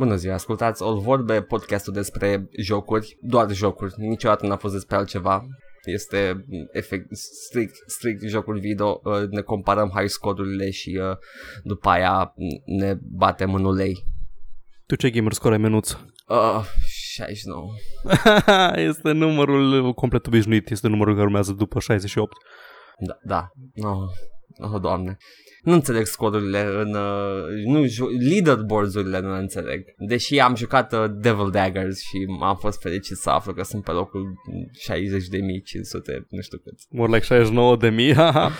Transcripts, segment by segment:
Bună ziua, ascultați All Vorbe, podcastul despre jocuri, doar jocuri, niciodată n-a fost despre altceva. Este efect, strict, strict jocuri video, uh, ne comparăm high score-urile și uh, după aia ne batem în ulei. Tu ce gamer score ai menuț? Uh, 69. este numărul complet obișnuit, este numărul care urmează după 68. Da, da. Oh, oh doamne. Nu înțeleg scorurile în... Uh, nu, leaderboards-urile nu le înțeleg. Deși am jucat uh, Devil Daggers și am fost fericit să aflu că sunt pe locul 60.500, nu știu cât. More like 69.000. uh,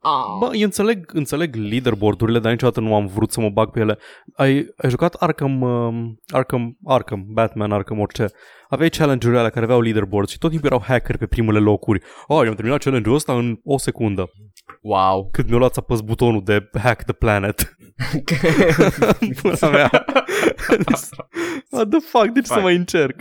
ah. Bă, eu înțeleg, înțeleg leaderboard-urile, dar niciodată nu am vrut să mă bag pe ele. Ai, ai jucat Arkham, uh, Arkham, Arkham, Batman, Arkham, orice aveai challenge-urile alea care aveau leaderboard și tot timpul erau hacker pe primele locuri. Oh, eu am terminat challenge-ul ăsta în o secundă. Wow. Cât mi-a luat să apăs butonul de hack the planet. Pula mea. What the fuck? De ce să mai încerc?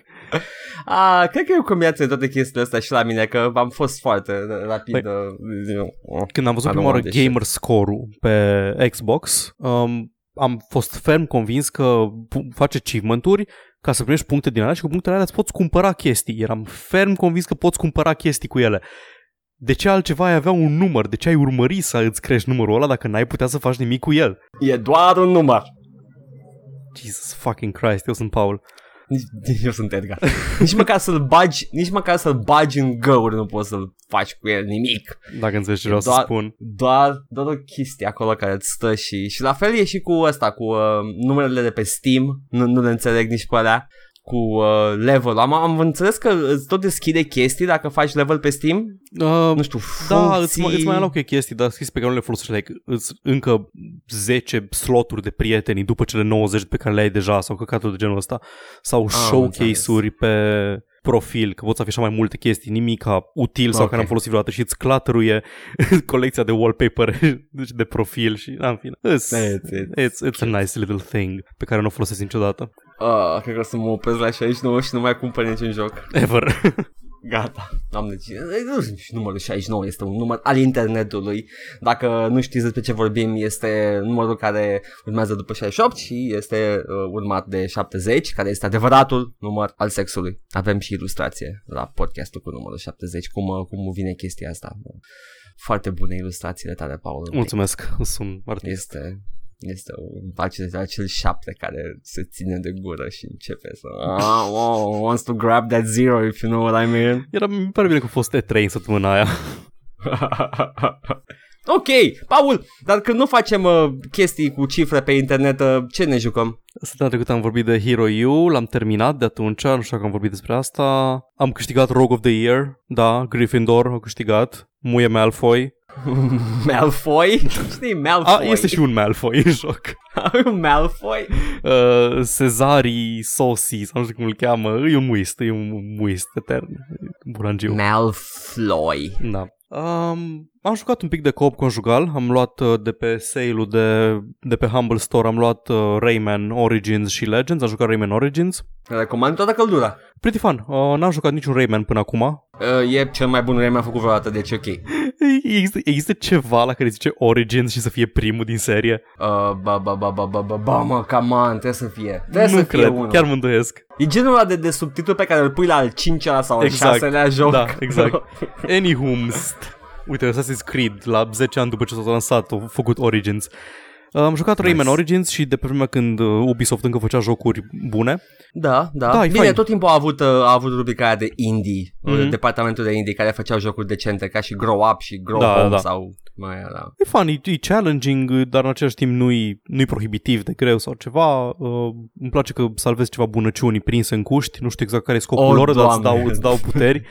A, cred că e o combinație de toate chestiile astea și la mine, că am fost foarte rapid. Păi, uh, când am văzut prima oară gamer score-ul pe Xbox, um, am fost ferm convins că face achievement-uri ca să primești puncte din alea și cu punctele alea îți poți cumpăra chestii. Eram ferm convins că poți cumpăra chestii cu ele. De ce altceva ai avea un număr? De ce ai urmări să îți crești numărul ăla dacă n-ai putea să faci nimic cu el? E doar un număr. Jesus fucking Christ, eu sunt Paul. Nici, eu sunt Edgar. nici măcar să-l bagi, nici măcar să-l bagi în găuri nu poți să-l faci cu el nimic. Dacă înțelegi ce vreau doar, să spun. Doar, doar o chestie acolo care îți stă și... Și la fel e și cu ăsta, cu uh, numerele de pe Steam. Nu, nu le înțeleg nici pe alea cu uh, level. Am, am înțeles că îți tot deschide chestii dacă faci level pe Steam? Uh, nu știu, funcții... Da, îți mai, îți mai alocă chestii, dar scris pe care nu le folosești. Like, îți încă 10 sloturi de prieteni după cele 90 pe care le ai deja sau căcatul de genul ăsta. Sau ah, showcase-uri pe profil, că poți afișa mai multe chestii, nimic util sau okay. care am folosit vreodată și îți clatruie colecția de wallpaper de profil și, în fine, it's, it's, it's, it's a nice little thing pe care nu o folosesc niciodată. Ah, cred că o să mă opresc la 69 și nu mai cumpăr niciun joc. Ever. Gata, am deci, numărul 69 este un număr al internetului. Dacă nu știți despre ce vorbim, este numărul care urmează după 68 și este uh, urmat de 70, care este adevăratul număr al sexului. Avem și ilustrație la podcastul cu numărul 70, cum, uh, cum vine chestia asta. Foarte bune ilustrațiile tale, Paul. Mulțumesc, sunt artist. Este este un pace de acel șapte care se ține de gură și începe să ah, wow, wants to grab that zero if you know what I mean. Era, mi pare bine că a fost E3 în săptămâna aia. ok, Paul, dar când nu facem uh, chestii cu cifre pe internet, uh, ce ne jucăm? Săptămâna trecută am vorbit de Hero U, l-am terminat de atunci, nu știu dacă am vorbit despre asta. Am câștigat Rogue of the Year, da, Gryffindor a câștigat, Muie Malfoy, Malfoy? Știi, Malfoy. A, este și un Malfoy în joc. un Malfoy? Uh, Cezarii Sosi, sau nu știu cum îl cheamă, e un muist, e un muist etern. Burangiu. Malfoy. Da. Um, am jucat un pic de co-op conjugal, am luat uh, de pe sale-ul de, de pe Humble Store, am luat uh, Rayman Origins și Legends, am jucat Rayman Origins. Recomand toată căldura. Pretty fun. Uh, n-am jucat niciun Rayman până acum. Uh, e cel mai bun Rayman făcut vreodată, deci ok. Există, există ceva la care zice Origins și să fie primul din serie? Uh, ba, ba, ba, ba, ba, ba, ba, mă, come on, trebuie să fie. Trebuie nu să cred, fie unul. chiar mă îndoiesc. E genul ăla de, de subtitlu pe care îl pui la al cincilea sau al exact. șaselea joc. Da, exact. Anyhoomst. Uite, Assassin's Creed, la 10 ani după ce s-a lansat, a făcut Origins. Am jucat nice. Rayman Origins și de pe vremea când uh, Ubisoft încă făcea jocuri bune. Da, da. da Bine, fain. tot timpul a avut, uh, a avut rubrica aia de indie, mm-hmm. departamentul de indie care făceau jocuri decente, ca și Grow Up și Grow da, Home da. sau mai da. E fun, e, e challenging, dar în același timp nu-i, nu-i prohibitiv de greu sau ceva. Uh, îmi place că salvezi ceva bunăciuni prinse în cuști, nu știu exact care e scopul oh, lor, dar îți dau, îți dau puteri.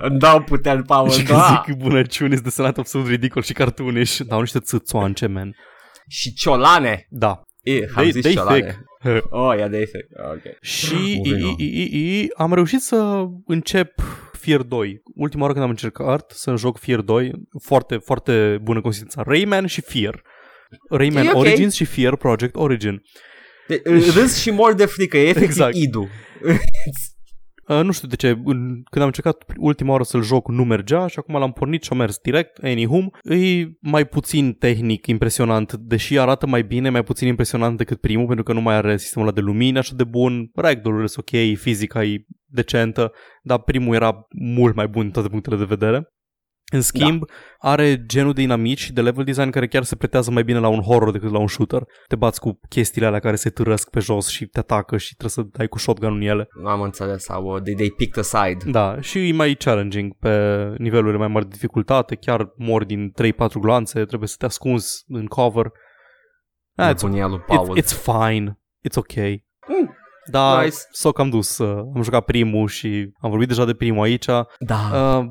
Îmi dau puteri, Paul, și da. zic bunăciuni, este desenat absolut ridicol și cartuniș. Dau niște țâțoance, man și ciolane. Da. E, am they, zis they ciolane. oh, yeah, they thick. Ok. Și i, i, i, i, am reușit să încep Fear 2. Ultima oară când am încercat să joc Fear 2, foarte, foarte bună consistență. Rayman și Fear. Rayman okay. Origins și Fear Project Origin. De, râs și mor de frică, e efectiv exact. idu. Uh, nu știu de ce, în, când am încercat ultima oară să-l joc nu mergea și acum l-am pornit și am mers direct, Anywhom. E mai puțin tehnic impresionant, deși arată mai bine, mai puțin impresionant decât primul, pentru că nu mai are sistemul ăla de lumină așa de bun, ragdoll sunt ok, fizica e decentă, dar primul era mult mai bun din toate punctele de vedere. În schimb, da. are genul de inamici și de level design care chiar se pretează mai bine la un horror decât la un shooter. Te bați cu chestiile alea care se târăsc pe jos și te atacă și trebuie să dai cu shotgun în ele. Nu am înțeles, sau uh, they, they picked a side. Da, și e mai challenging pe nivelurile mai mari de dificultate, chiar mor din 3-4 gloanțe, trebuie să te ascunzi în cover. Ah, it's, it's, it's fine, it's ok. Mm. Da, nice. s-o cam dus. Uh, am jucat primul și am vorbit deja de primul aici. Da. Uh,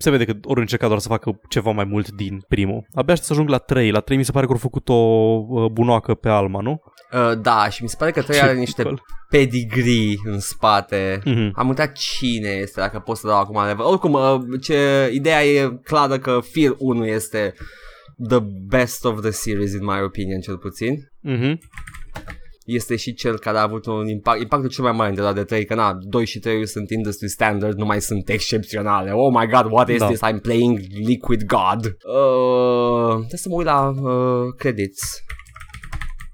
se vede că ori încerca doar să facă ceva mai mult din primul. Abia aștept să ajung la 3. La 3 mi se pare că au făcut o uh, bunoacă pe Alma, nu? Uh, da, și mi se pare că 3 are niște pedigree în spate. Mm-hmm. Am uitat cine este, dacă pot să dau acum level. Oricum, uh, ce, ideea e clară că Fear 1 este the best of the series, in my opinion, cel puțin. Mm-hmm este și cel care a avut un impact, impactul cel mai mare de la de 3, că na, 2 și 3 sunt industry standard, nu mai sunt excepționale. Oh my god, what is da. this? I'm playing Liquid God. Uh, trebuie să mă uit la uh, credits.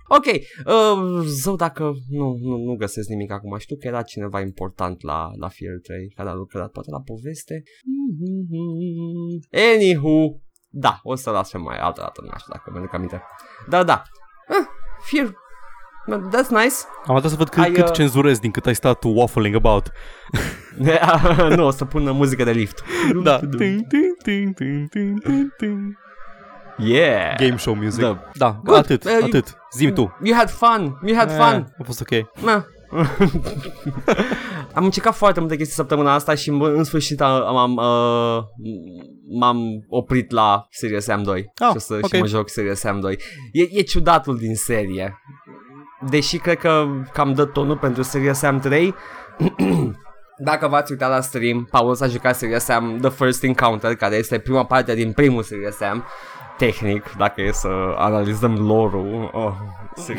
Ok, uh, zău dacă nu, nu, nu găsesc nimic acum. Știu că era cineva important la, la Fear 3 care a lucrat poate la poveste. Anywho, da, o să las pe mai altă dată, nu știu dacă mi-aduc aminte. Da, da. Ah, Fear That's nice. Am atât să văd cât, ai, cât uh... cenzurez din cât ai stat tu waffling about. nu, o să pun muzică de lift. da. Yeah. Game show music. Da, da Good. atât, uh, atât. Zim tu. You had fun. You had yeah, fun. A fost ok. Na. am încercat foarte multe chestii săptămâna asta și în sfârșit am, am, uh, m-am oprit la Serious Sam 2 oh, și, să, okay. și mă joc Serious Sam 2. E, e ciudatul din serie deși cred că cam dă tonul pentru seria Sam 3, dacă v-ați uitat la stream, Paul s-a jucat seria Sam The First Encounter, care este prima parte din primul seria Sam, tehnic, dacă e să analizăm lore-ul. Oh,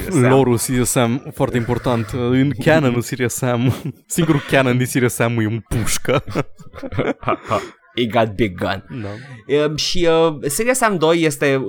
Lore-ul Serious Sam, foarte important. În canonul Serious Sam, singurul canon din Serious Sam e un pușcă. He got big gun. Da. Uh, și uh, Serious Sam 2 este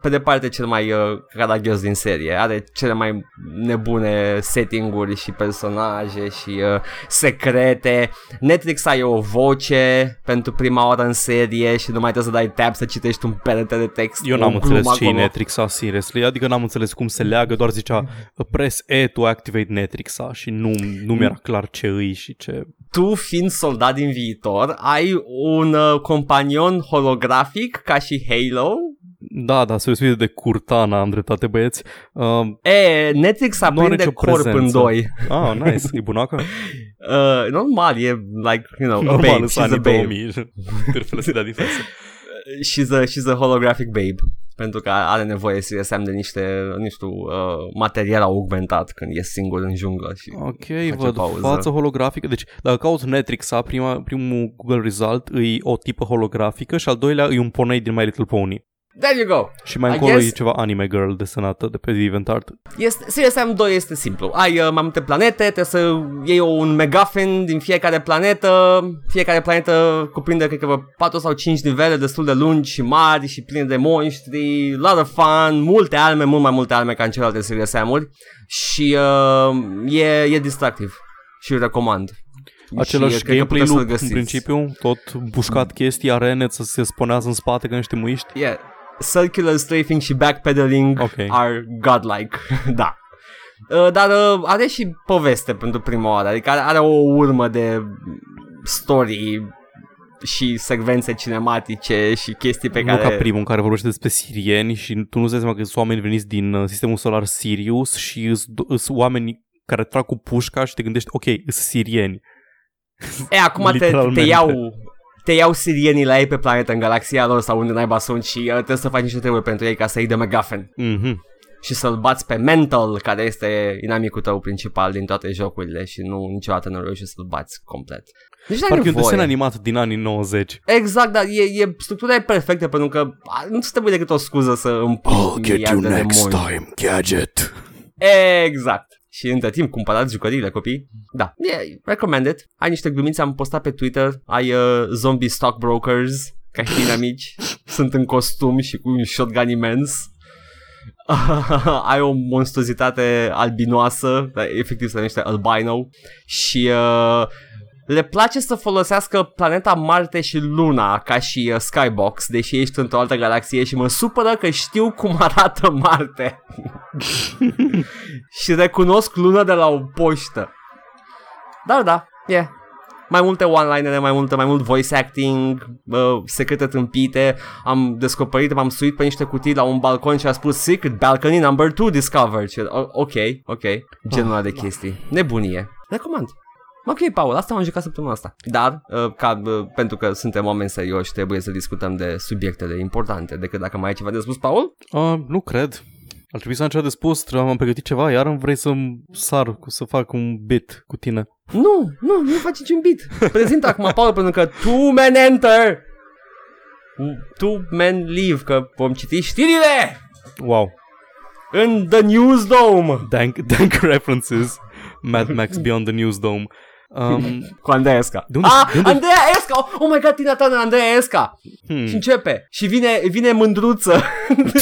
pe departe cel mai uh, caragios din serie. Are cele mai nebune settinguri și personaje și uh, secrete. Netflix ai o voce pentru prima oară în serie și nu mai trebuie să dai tab să citești un perete de text. Eu n-am înțeles ce e Netflix seriously, adică n-am înțeles cum se leagă, doar zicea press E to activate Netflix și nu, nu mi-era clar ce îi și ce... Tu, fiind soldat din viitor, ai un uh, companion holografic ca și Halo da, da, se vede de Curtana, am dreptate băieți. Uh, e, Netflix a prinde corp prezență. în doi. Ah, nice, e bunacă? uh, normal, e like, you know, normal, a babe, she's a babe. 2000, să dea diferență. she's, a, she's a holographic babe pentru că are nevoie să Sam de niște, nu știu, uh, material augmentat când e singur în junglă și Ok, văd pauză. față holografică. Deci, dacă cauți Netrix, prima, primul Google Result e o tipă holografică și al doilea e un ponei din My Little Pony. There you go. Și mai încolo guess... e ceva Anime Girl desenată de pe Event Art. Este, Serious Sam 2 este simplu. Ai uh, mai multe planete, trebuie să iei un megafin din fiecare planetă. Fiecare planetă cuprinde, cred că, 4 sau 5 nivele destul de lungi și mari și pline de monștri. Lot of fun, multe arme, mult mai multe arme ca în celelalte Serious Sam-uri. Și uh, e, e distractiv. Și îl recomand. Același și gameplay loop în principiu, tot bușcat chestii, arene să se spunează în spate ca niște muiști. Yeah, circular strafing și backpedaling okay. are godlike, da. Uh, dar uh, are și poveste pentru prima oară, adică are, are o urmă de story și secvențe cinematice și chestii pe nu care... Nu ca primul în care vorbește despre sirieni și tu nu zici seama că sunt oameni veniți din uh, sistemul solar Sirius și sunt oameni care trag cu pușca și te gândești, ok, sunt sirieni. E, acum te, te iau te iau sirienii la ei pe planetă în galaxia lor sau unde naiba sunt și uh, trebuie să faci niște treburi pentru ei ca să iei de McGuffin. Mm-hmm. Și să-l bați pe Mental, care este inamicul tău principal din toate jocurile și nu niciodată nu reușești să-l bați complet. Deci Parcă e un desen animat din anii 90. Exact, dar e, e, structura e perfectă pentru că nu ți trebuie decât o scuză să împingi I'll get you next time, gadget. Exact. Și între timp cumpărați jucăriile, copii. Da, e recommended. Ai niște glumițe, am postat pe Twitter. Ai uh, zombie stockbrokers, ca și amici. Sunt în costum și cu un shotgun imens. ai o monstruozitate albinoasă, efectiv se numește albino și uh, le place să folosească planeta Marte și Luna ca și uh, skybox, deși ești într-o altă galaxie și mă supără că știu cum arată Marte. și recunosc Luna de la o poștă. Dar da, e, yeah mai multe one-linere, mai, multe, mai mult voice acting, uh, secrete tâmpite. Am descoperit, m-am suit pe niște cutii la un balcon și a spus Secret Balcony Number 2 Discovered. Și, ok, ok, genul oh, de chestii. Nebunie. Recomand. Ok, Paul, asta am jucat săptămâna asta. Dar, uh, ca, uh, pentru că suntem oameni serioși, trebuie să discutăm de subiectele importante. Decât dacă mai ai ceva de spus, Paul? Uh, nu cred. Ar trebui să am ceva de spus, am pregătit ceva, iar îmi vrei să sar, să fac un bit cu tine. Nu, nu, nu faci niciun bit. Prezint acum, Paul, pentru că two men enter, two men leave, că vom citi știrile. Wow. În The News Dome. Dank, dank references. Mad Max Beyond the News Dome. Um, cu Andreea Esca. De unde, ah, de unde? Andreea Esca! Oh my god, Tina Turner, Andreea Esca! Hmm. Și începe. Și vine, vine mândruță.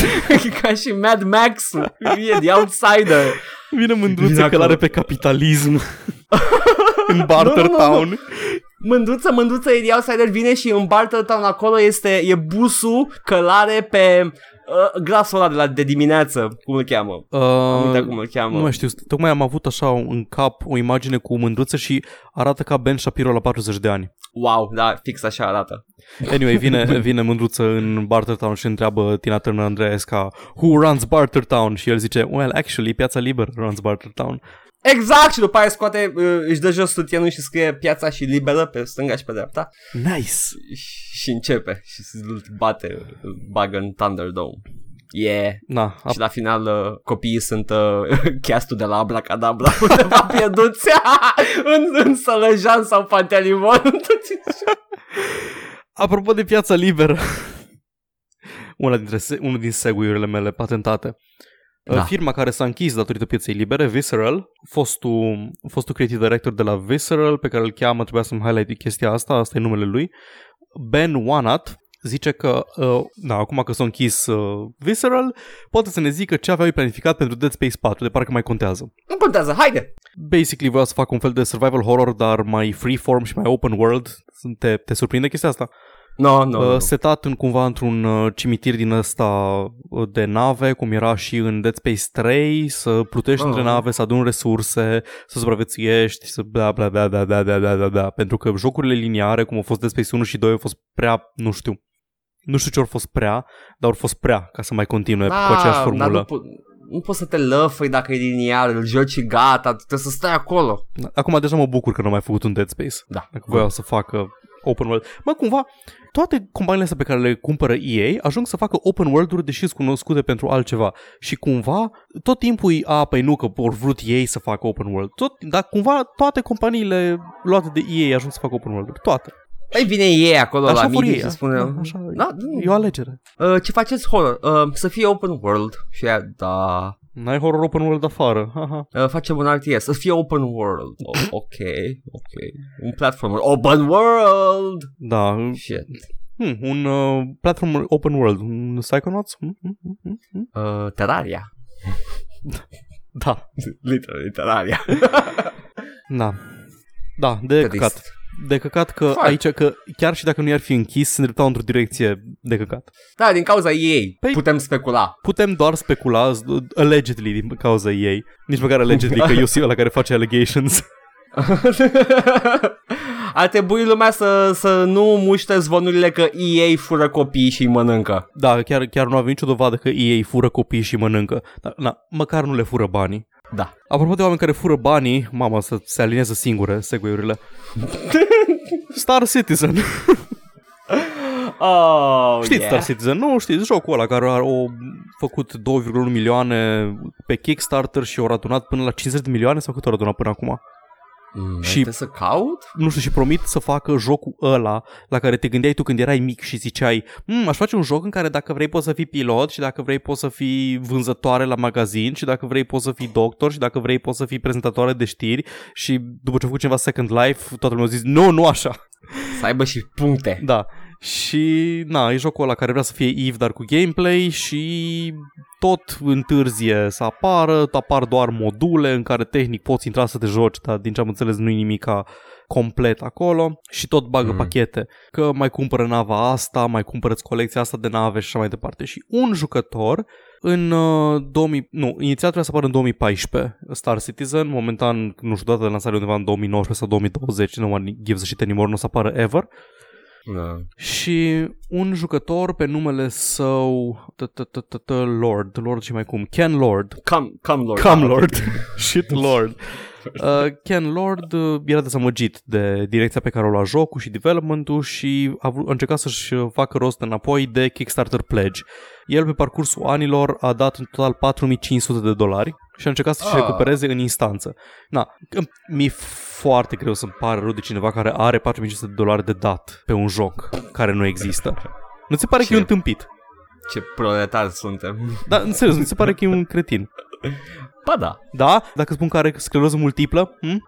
Ca și Mad Max. Vine The Outsider. Vine mândruță vine că are pe capitalism. în Bartertown. No, no, no. Mândruță, mândruță, The Outsider vine și în Bartertown acolo este, e busul călare pe uh, glasul ăla de, la, de dimineață, cum îl cheamă? Uh, cum îl cheamă. Nu mai știu, tocmai am avut așa în cap o imagine cu mândruță și arată ca Ben Shapiro la 40 de ani. Wow, da, fix așa arată. Anyway, vine, vine mândruță în Bartertown și întreabă Tina Turner Andreesca Who runs Bartertown? Și el zice, well, actually, Piața Liber runs Bartertown. Exact! Și după aia scoate, uh, își dă jos sutienul și scrie piața și liberă pe stânga și pe dreapta. Nice! Și începe și se bate, bagă în Thunderdome. Yeah. Na, și la final uh, copiii sunt uh, castul de la Abracadabra undeva pierduți în, în Sălăjan sau Pantelimon. Apropo de piața liberă, una dintre, unul din seguiurile mele patentate. Da. Firma care s-a închis datorită pieței libere, Visceral, fostul, fostul creative director de la Visceral, pe care îl cheamă, trebuia să-mi highlight chestia asta, asta e numele lui, Ben Wanat, zice că, uh, da, acum că s-a închis uh, Visceral, poate să ne zică ce aveau planificat pentru Dead Space 4, de parcă mai contează. Nu contează, haide! Basically voia să fac un fel de survival horror, dar mai freeform și mai open world. Te, te surprinde chestia asta? No, no, uh, no. Setat în, cumva într-un uh, cimitir din ăsta uh, de nave, cum era și în Dead Space 3, să plutești uh. între nave, să aduni resurse, să supraviețuiești, să bla bla bla bla bla bla bla bla bla. Pentru că jocurile liniare, cum au fost Dead Space 1 și 2, au fost prea, nu știu, nu știu ce au fost prea, dar au fost prea ca să mai continue da, cu aceeași formulă. Nu, po- nu poți să te lăfăi dacă e liniar, îl joci și gata, trebuie să stai acolo. Acum deja mă bucur că nu am mai făcut un Dead Space. Da. Dacă voiau să facă open world. Mă, cumva, toate companiile astea pe care le cumpără EA ajung să facă open world-uri deși sunt cunoscute pentru altceva. Și cumva, tot timpul e, a, păi nu, că vor vrut ei să facă open world. Tot, dar cumva toate companiile luate de EA ajung să facă open world-uri. Toate. Păi vine ei acolo așa la mine și spune da, așa, da, e o alegere. Uh, ce faceți horror? Uh, să fie open world. Și ea, da, N-ai horror open world afară. Aha. Uh, facem un RTS. Să fie open world. Oh, ok, ok. Un platformer. Open world! Da. Shit. Hmm, un uh, platform open world. Un Psychonauts? Hmm, hmm, hmm, hmm. hmm. Uh, Terraria. da. Literally Terraria. da. Da, de căcat de căcat că Foarte. aici, că chiar și dacă nu i-ar fi închis, se îndreptau într-o direcție de căcat. Da, din cauza ei păi, putem specula. Putem doar specula, allegedly din cauza ei. Nici măcar allegedly, că eu sunt la care face allegations. Ar trebui lumea să, să nu muște zvonurile că EA fură copii și îi mănâncă. Da, chiar, chiar nu avem nicio dovadă că EA fură copii și mănâncă. Dar, na, măcar nu le fură banii. Da. Apropo de oameni care fură banii, mama, să se alinieze singure segway Star Citizen. Oh, știți yeah. Star Citizen, nu știți, jocul ăla care a făcut 2,1 milioane pe Kickstarter și au adunat până la 50 de milioane sau cât au adunat până acum? Mm, Și- și să caut? nu știu, și promit să facă jocul ăla la care te gândeai tu când erai mic și ziceai mm, aș face un joc în care dacă vrei poți să fii pilot și dacă vrei poți să fii vânzătoare la magazin și dacă vrei poți să fii doctor și dacă vrei poți să fii prezentatoare de știri și după ce a făcut cineva Second Life, toată lumea a zis nu, nu așa. Să aibă și puncte. Da. Și, na, e jocul ăla care vrea să fie Eve, dar cu gameplay și tot întârzie să apară, apar doar module în care tehnic poți intra să te joci, dar din ce am înțeles nu-i nimica complet acolo și tot bagă Mm. pachete. Că mai cumpără nava asta, mai cumpărăți colecția asta de nave și așa mai departe. Și un jucător în uh, 2000, nu, inițial trebuia să apară în 2014 Star Citizen, momentan, nu știu, data de lansare undeva în 2019 sau 2020, nu one gives a shit anymore, nu o să apară ever. Da. Și un jucător pe numele său Lord, Lord și mai cum, Ken Lord. Cam, cam lord. Cam Da, Lord. Shit Lord. Uh, Ken Lord uh, era dezamăgit de direcția pe care o lua jocul și development-ul și a, vrut, a încercat să-și facă rost înapoi de Kickstarter Pledge. El pe parcursul anilor a dat în total 4500 de dolari și a încercat să-și Ah. recupereze în instanță. Na, că mi-e foarte greu să-mi pare rău de cineva care are 4500 de dolari de dat pe un joc care nu există. Nu ți se pare că e Ce? un tâmpit? Ce proletari suntem. Da, în serios, nu ți se pare că e un cretin? Ba da. Da? Dacă spun că are scleroză multiplă, hm?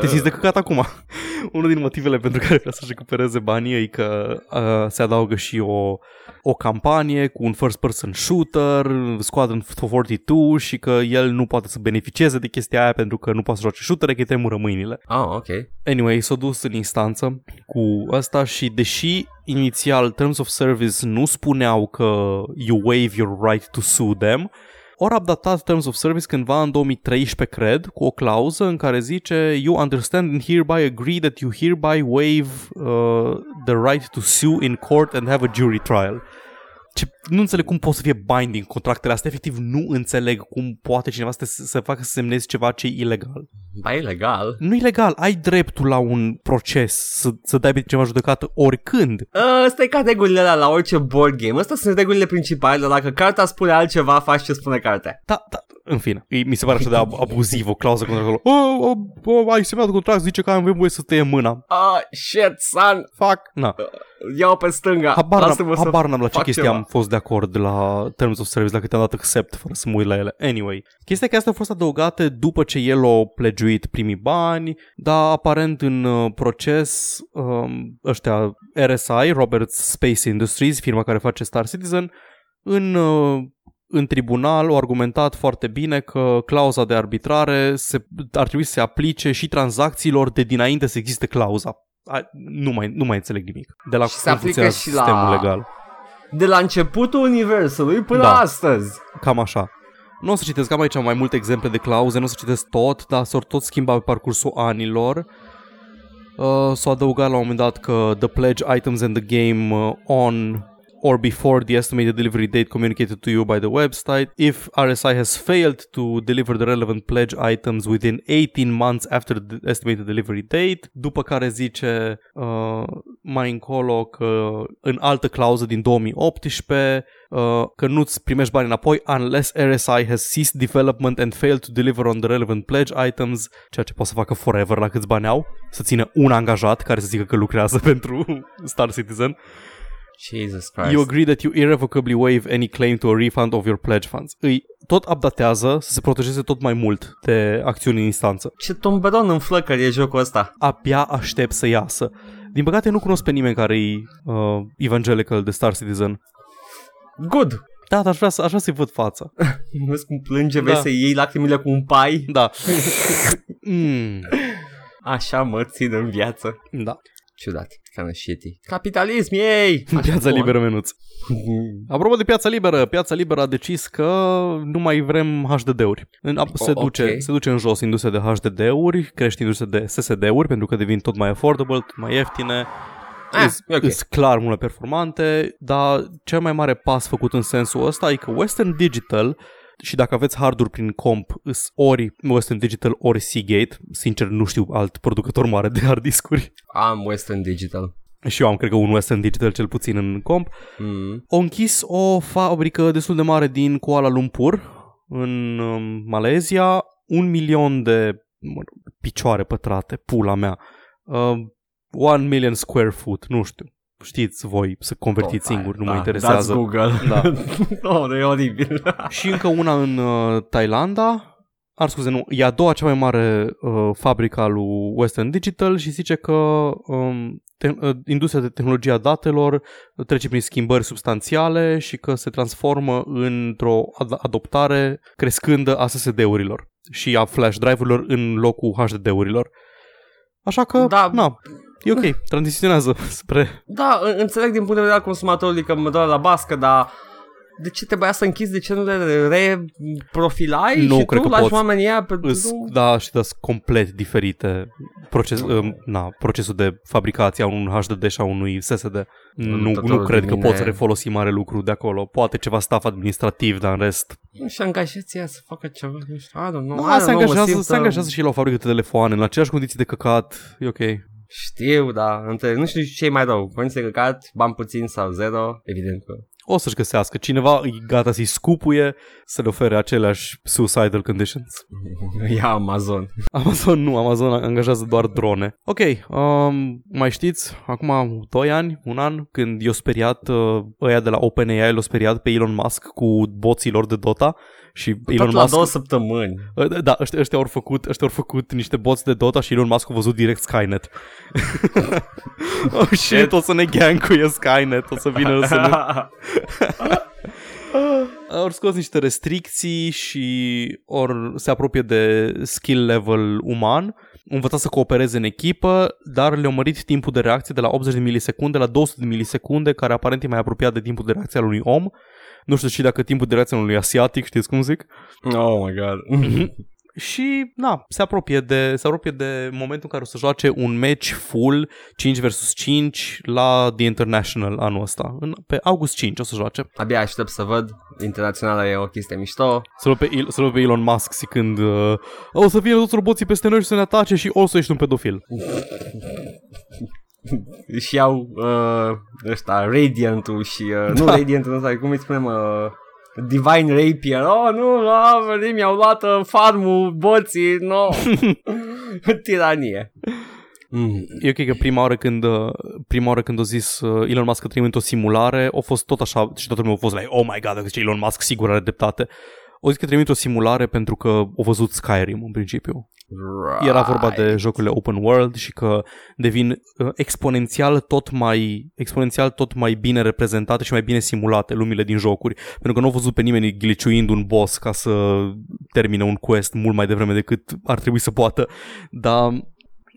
Te simți de căcat acum. Unul din motivele pentru care vrea să-și recupereze banii e că uh, se adaugă și o, o campanie cu un first-person shooter, Squadron 42 și că el nu poate să beneficieze de chestia aia pentru că nu poate să joace shootere, că îi tremură mâinile. Ah, ok. Anyway, s-a dus în instanță cu asta și deși inițial Terms of Service nu spuneau că you waive your right to sue them, ori updatat Terms of Service cândva în 2013, cred, cu o clauză în care zice You understand and hereby agree that you hereby waive uh, the right to sue in court and have a jury trial. Ce, nu înțeleg cum pot să fie binding contractele astea, efectiv nu înțeleg cum poate cineva să, te, să facă să semnezi ceva ce e ilegal. Ba, e legal. Nu e legal, ai dreptul la un proces să, să dai pe ceva judecată oricând. Ăsta e ca regulile alea la orice board game. Astea sunt regulile principale, dar dacă cartea spune altceva, faci ce spune cartea. Da, da, în fine, e- mi se pare așa de ab- abuziv o clauză contra acolo. Oh, oh, oh, ai semnat contract, zice că avem voie să tăiem mâna. Ah, shit, son. Fuck. Na, Iau pe stânga. habar, Lasă-mă n-am, să habar n-am la ce fac chestie ceva. am fost de acord la Terms of Service, dacă te-am dat accept fără să mă uit la ele. Anyway, chestia e că astea au fost adăugate după ce el a plegiuit primii bani, dar aparent în uh, proces um, ăștia RSI, Roberts Space Industries, firma care face Star Citizen, în uh, în tribunal au argumentat foarte bine că clauza de arbitrare se, ar trebui să se aplice și tranzacțiilor de dinainte să existe clauza. A, nu, mai, nu mai înțeleg nimic. De la Și se cum aplică funcționează și la- sistemul legal. De la începutul universului până Da. astăzi. Cam așa. Nu o să citesc, am aici mai multe exemple de clauze, nu o să citesc tot, dar s-au tot schimbat pe parcursul anilor. Uh, s-a adăugat la un moment dat că the pledge items in the game uh, on or before the estimated delivery date communicated to you by the website. If RSI has failed to deliver the relevant pledge items within 18 months after the estimated delivery date, după care zice uh, mai încolo că în altă clauză din 2018 uh, că nu-ți primești bani înapoi unless RSI has ceased development and failed to deliver on the relevant pledge items, ceea ce poate să facă forever la câți bani au, să țină un angajat care să zică că lucrează pentru Star Citizen. Jesus Christ. You agree that you irrevocably waive any claim to a refund of your pledge funds. Îi tot updatează să se protejeze tot mai mult de acțiuni în instanță. Ce tomberon în flăcări e jocul ăsta. Abia aștept să iasă. Din păcate nu cunosc pe nimeni care e uh, evangelical de Star Citizen. Good. Da, dar aș vrea, să, aș vrea să-i văd fața. Vezi cum plânge, Da. vezi să iei lacrimile cu un pai. Da. mm, Așa mă țin în viață. da. Ciudat. Kind of shitty. Capitalism, ei! Piața liberă, menuț. Apropo de piața liberă, piața liberă a decis că nu mai vrem HDD-uri. În, a- se, O- duce, ok. se duce în jos industria de HDD-uri, crește industria de SSD-uri pentru că devin tot mai affordable, tot mai ieftine. Ah, Is, e ok. is clar mult mai performante, dar cel mai mare pas făcut în sensul ăsta e că Western Digital și dacă aveți harduri prin comp, îs ori Western Digital, ori Seagate, sincer nu știu alt producător mare de hard discuri. Am Western Digital. Și eu am, cred că, un Western Digital cel puțin în comp. Mm. Au închis o fabrică destul de mare din Kuala Lumpur, în um, Malezia, un milion de mă rog, picioare pătrate, pula mea. Uh, one million square foot, nu știu. Știți voi să convertiți oh, singur, nu da, mă interesează. Google. Da. oh, e oribil. și încă una în uh, Thailanda, ar scuze, nu, e a doua cea mai mare uh, fabrică a lui Western Digital și zice că um, te- uh, industria de tehnologie a datelor trece prin schimbări substanțiale și că se transformă într-o ad- adoptare crescândă a SSD-urilor și a flash drive-urilor în locul HDD-urilor. Așa că, da. na, e ok, tranziționează spre... Da, înțeleg din punct de vedere al consumatorului că mă doare la bască, dar de ce trebuia să închizi, de ce nu le reprofilai nu, și cred tu că lași poți. oamenii aia pe... Îs, da, și da, sunt complet diferite proces, uh, na, procesul de fabricație a unui HDD și a unui SSD. Nu, nu cred că poți refolosi mare lucru de acolo. Poate ceva staff administrativ, dar în rest... Și angajați să facă ceva, nu știu, I don't know. No, se, angajează, se angajează și la o fabrică de telefoane, în aceleași condiții de căcat, e ok. Știu, da, între, nu știu ce e mai rău, condiții de căcat, bani puțin sau zero, evident că o să-și găsească. Cineva e gata să-i scupuie să le ofere aceleași suicidal conditions. Ia Amazon. Amazon nu, Amazon angajează doar drone. Ok, um, mai știți, acum 2 ani, un an, când i-au speriat uh, ăia de la OpenAI, l-au speriat pe Elon Musk cu boții lor de Dota și Tot Elon la Musk... două săptămâni. Uh, da, ăștia, ăștia, au făcut, ăștia au făcut niște boți de Dota și Elon Musk a văzut direct Skynet. oh shit, o să ne gankuie Skynet, o să vină să ne... Au scos niște restricții și or se apropie de skill level uman învăța să coopereze în echipă, dar le-au mărit timpul de reacție de la 80 de milisecunde la 200 de milisecunde, care aparent e mai apropiat de timpul de reacție al unui om. Nu știu și dacă timpul de reacție al unui asiatic, știți cum zic? Oh my god. Mhm. și, na, se apropie, de, se apropie de momentul în care o să joace un match full 5 vs 5 la The International anul ăsta. În, pe august 5 o să joace. Abia aștept să văd. Internaționala e o chestie mișto. Să pe, să pe Elon Musk zicând uh, o să vină toți roboții peste noi și să ne atace și o să ești un pedofil. și iau uh, ăsta, Radiant-ul și... Uh, da. Nu Radiant-ul ăsta, cum îi spunem... Uh, Divine Rapier. Oh, nu, la, venim, mi-au luat uh, farmul, boții, no. Tiranie. Mm. Eu cred că prima oară când, uh, prima oară când a zis uh, Elon Musk că trăim într-o simulare, a fost tot așa și toată lumea a fost like, oh my god, dacă zice Elon Musk sigur are dreptate. O zis că trăim într-o simulare pentru că au văzut Skyrim în principiu. Right. Era vorba de jocurile open world și că devin uh, exponențial tot mai exponențial tot mai bine reprezentate și mai bine simulate lumile din jocuri, pentru că nu au văzut pe nimeni gliciuind un boss ca să termine un quest mult mai devreme decât ar trebui să poată, dar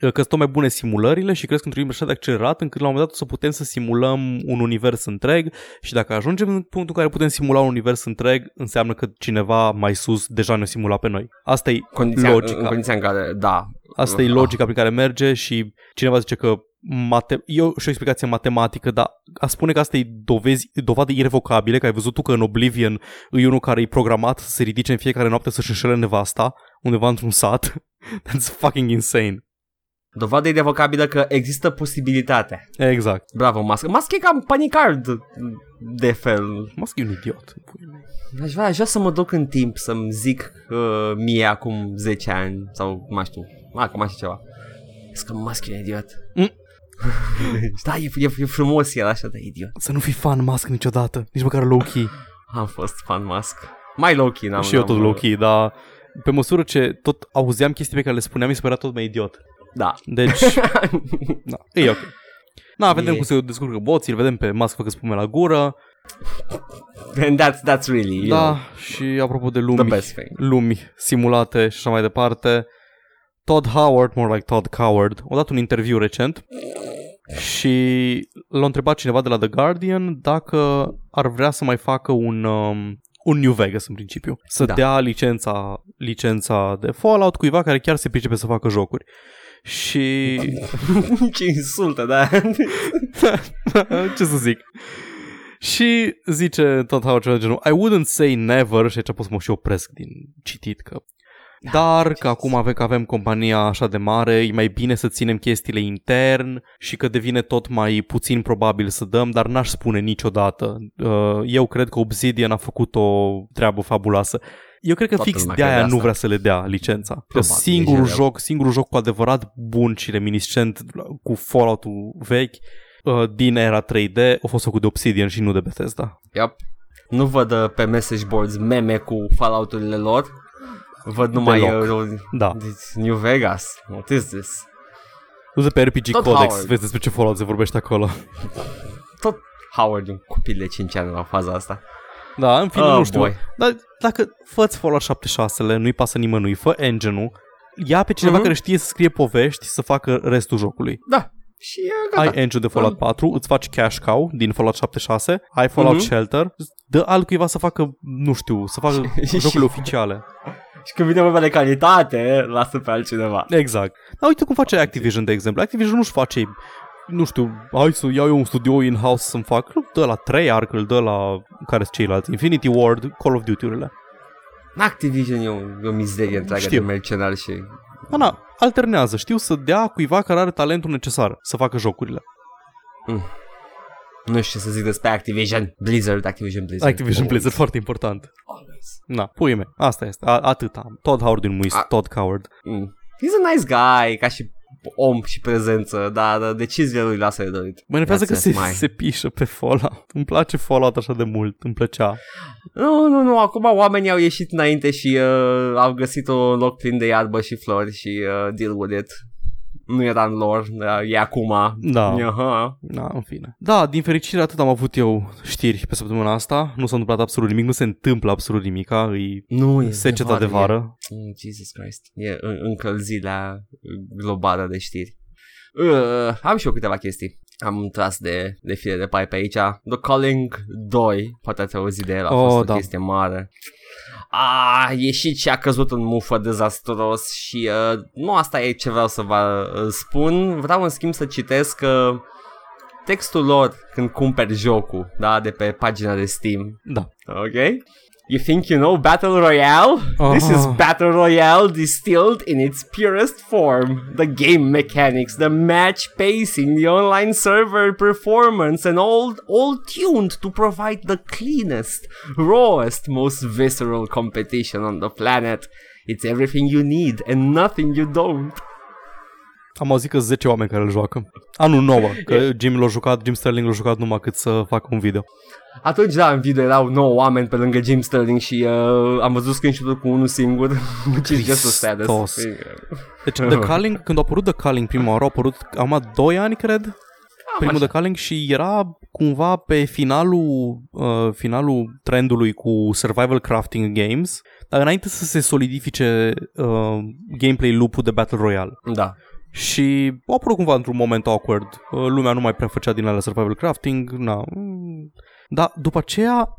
că sunt tot mai bune simulările și cresc într-un așa de accelerat încât la un moment dat o să putem să simulăm un univers întreg și dacă ajungem în punctul în care putem simula un univers întreg, înseamnă că cineva mai sus deja ne simula pe noi. Asta e condiția, logica. În condiția în care, da. Asta e logica prin care merge și cineva zice că mate- eu și o explicație matematică, dar a spune că asta e dovezi, dovadă irrevocabile, că ai văzut tu că în Oblivion e unul care e programat să se ridice în fiecare noapte să-și înșele nevasta undeva într-un sat. That's fucking insane. Dovadă irrevocabilă că există posibilitate. Exact. Bravo, Musk. Musk e cam panicard de fel. Musk e un idiot. Aș vrea, aș vrea să mă duc în timp să-mi zic uh, mie acum 10 ani sau mai știu, acum așa ceva. Zic că Musk e un idiot. Mm. da, e, e, e frumos el așa de idiot. Să nu fii fan Musk niciodată, nici măcar low-key. Am fost fan Musk. Mai low-key n-am. Și eu tot low-key, dar pe măsură ce tot auzeam chestii pe care le spuneam, mi se părea tot mai idiot. Da. Deci, da, e ok. Na, vedem e... cum se descurcă boții, îl vedem pe Musk făcă spume la gură. And that's, that's really, Da, know, și apropo de lumi, the best thing. lumi simulate și așa mai departe, Todd Howard, more like Todd Coward, a dat un interviu recent și l-a întrebat cineva de la The Guardian dacă ar vrea să mai facă un, um, un New Vegas în principiu. Să da. dea licența, licența de Fallout cuiva care chiar se pricepe să facă jocuri. Și... Ce insultă, da. Ce să zic? Și zice tot Howard ceva de genul I wouldn't say never și aici pot să mă și opresc din citit că da, dar că acum avem, că avem compania așa de mare, e mai bine să ținem chestiile intern și că devine tot mai puțin probabil să dăm, dar n-aș spune niciodată. Uh, eu cred că Obsidian a făcut o treabă fabuloasă. Eu cred că Toată fix lumea de aia crede nu asta. vrea să le dea licența. Că Probabil, singurul e joc, singurul joc cu adevărat bun și reminiscent cu Fallout-ul vechi uh, din era 3D a fost făcut de Obsidian și nu de Bethesda. Yep. Nu văd uh, pe message boards meme cu Fallout-urile lor. Văd numai Deloc. uh, Da. It's New Vegas. What is this? Du-te pe RPG Tot Codex, Howard. vezi despre ce Fallout se vorbește acolo. Tot Howard e un copil de 5 ani la faza asta. Da, în fine, Oh, nu știu. boy. Dar dacă fă-ți Fallout 76-le, nu-i pasă nimănui, fă engine-ul, ia pe cineva Mhm. care știe să scrie povești să facă restul jocului. Da. Și e Ai gata. engine de Fallout 4, îți faci cash cow din Fallout 76, ai Fallout Mhm. Shelter, dă altcuiva să facă, nu știu, să facă Și- jocurile oficiale. Și când vine vorba de calitate, lasă pe altcineva. Exact. Dar uite cum face Activision, de exemplu. Activision nu-și face nu știu, hai să iau eu un studio in-house să-mi fac, nu, dă la Treyarch, îl dă la care sunt ceilalți, Infinity Ward, Call of Duty-urile. Activision e o, e o mizerie întreagă Știu. de mercenari și... Ana, alternează, știu să dea cuiva care are talentul necesar să facă jocurile. Nu știu ce să zic despre Activision. Blizzard, Activision Blizzard. Activision Always. Blizzard, foarte important. Always. Na, puie me, asta este, a, atât am. Todd Howard un muist, A- Todd Coward. Mm. He's a nice guy, ca și om și prezență, dar dar deciziile lui lasă de dorit. Mă enervează că That's se, it, mai. se pișă pe Fallout. Îmi place Fallout așa de mult, îmi plăcea. Nu, nu, nu, acum oamenii au ieșit înainte și uh, au găsit un loc plin de iarbă și flori și uh, deal with it. Nu era în lor, dar e acum. Da. Aha. Na, în fine. Da, din fericire atât am avut eu știri pe săptămâna asta. Nu s-a întâmplat absolut nimic, nu se întâmplă absolut nimic. E Nu, e seceta de vară. E, mm, Jesus Christ. E în- încălzirea globală de știri. Uh, am și eu câteva chestii. Am tras de, de fire de pai pe aici. The Calling 2, poate ați auzit de el, a Oh, fost o da. chestie mare. A ieșit și a căzut în mufă dezastros și uh, nu asta e ce vreau să vă uh, spun. Vreau în schimb să citesc uh, textul lor când cumperi jocul, da, de pe pagina de Steam. Da. Okay. You think you know Battle Royale? This is Ah. Battle Royale distilled in its purest form. The game mechanics, the match pacing, the online server performance, and all, all tuned to provide the cleanest, rawest, most visceral competition on the planet. It's everything you need and nothing you don't. Am auzit că 10 oameni care îl joacă. Anul nouă, că Jim l-a jucat, Jim Sterling l-a jucat numai cât să facă un video. Atunci, da, în video erau 9 oameni pe lângă Jim Sterling și uh, am văzut screenshot-ul cu unul singur. Which is just so sad. Hristos. Deci The Calling, când a apărut The Calling prima oară, a apărut cam 2 ani, cred, primul așa. The Calling și era cumva pe finalul, uh, finalul trendului cu survival crafting games, dar înainte să se solidifice uh, gameplay loop-ul de Battle Royale. Da. Și a apărut cumva într-un moment awkward. Uh, Lumea nu mai prea făcea din alea survival crafting. Na. mm. Dar după aceea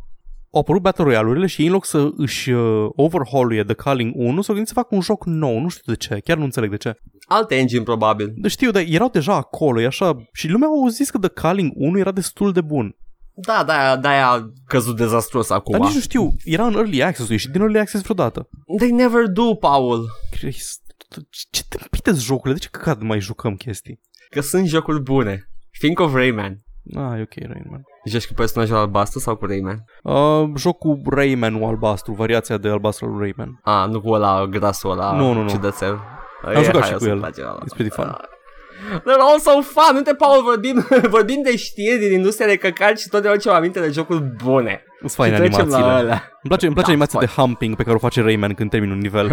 au apărut Battle Royale-urile și ei în loc să își uh, overhaul The Calling 1 s-au gândit să facă un joc nou. Nu știu de ce, chiar nu înțeleg de ce. Alt engine, probabil. Dar știu, dar erau deja acolo, e așa. Și lumea au zis că The Calling 1 era destul de bun. Da, da, da, a căzut dezastros acum. Dar nici nu știu, era în Early Access, și din Early Access vreodată. They never do, Paul. Christ, ce tâmpite jocurile? De ce căcat nu mai jucăm chestii? Că sunt jocuri bune. Think of Rayman. Ah, e ok, Rayman. Joci cu personajul albastru sau cu Rayman? Uh, joc cu Rayman albastru, variația de albastru al Rayman. Ah, nu cu ăla grasul ăla Nu, nu, nu. ciudățel. Am jucat hai, și o cu să-mi el. place ăla. It's pretty fun. Ah. They're all so fun. Uite, Paul, vorbim, vorbim de știri din industria de căcat și tot de aducem aminte de jocuri bune. Îți fain și trecem animațiile. la ăla. Îmi place, îmi place Da, animația de humping pe care o face Rayman când termin un nivel.